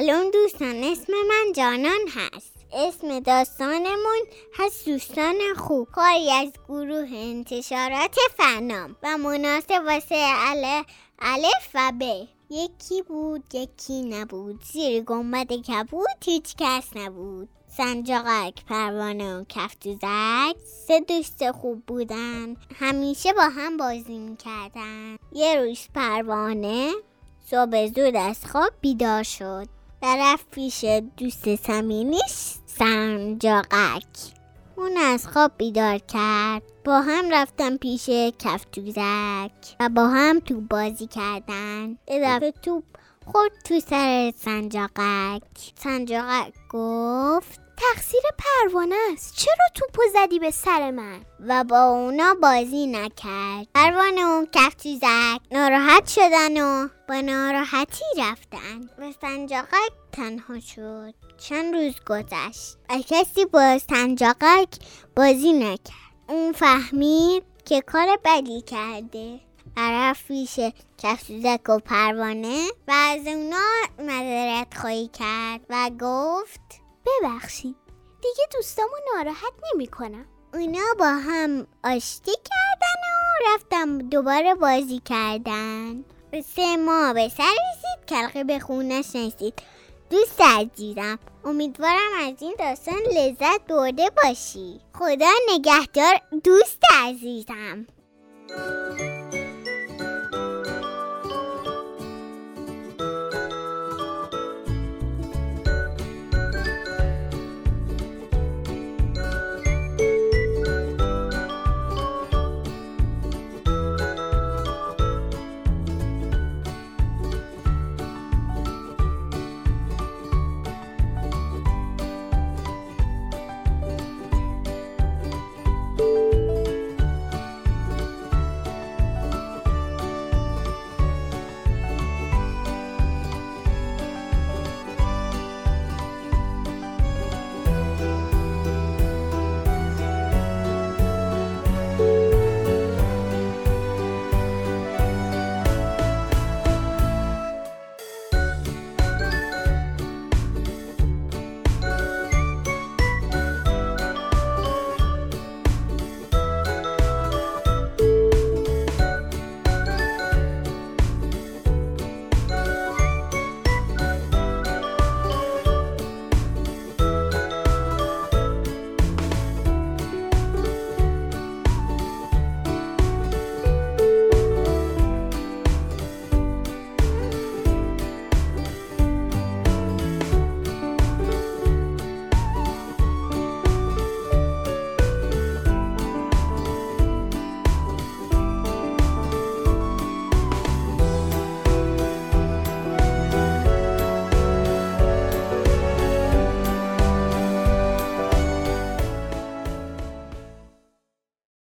سلام دوستان اسم من جانان هست. اسم داستانمون هست دوستان خوب. کاری از گروه انتشارات فنام. و مناسب واسه الف و ب. یکی بود یکی نبود. زیر گنبد کبود هیچ کس نبود. سنجاقک پروانه و کفتوزک سه دوست خوب بودن. همیشه با هم بازی می‌کردن. یه روز پروانه صبح زود از خواب بیدار شد. رفت پیش دوست سمینیش سنجاقک. اون از خواب بیدار کرد. با هم رفتن پیش کفتوزک و با هم تو بازی کردن. اضافه توپ تو سر سنجاقک. سنجاقک گفت تقصیر پروانه است. چرا توپو زدی به سر من؟ و با اونا بازی نکرد. پروانه و کفتوزک ناراحت شدن و با ناراحتی رفتن. و سنجاقک تنها شد. چند روز گذشت. و کسی با سنجاقک بازی نکرد. اون فهمید که کار بدی کرده. رفت پیش کفتوزک و پروانه و از اونا مذارت خواهی کرد و گفت ببخشید. دیگه دوستامو ناراحت نمی‌کنم. اونا با هم آشتی کردن و رفتم دوباره بازی کردن. سه ماه به سر رسید کلقه به خونش نسید دوست عزیزم امیدوارم از این داستان لذت برده باشی. خدا نگهدار دوست عزیزم.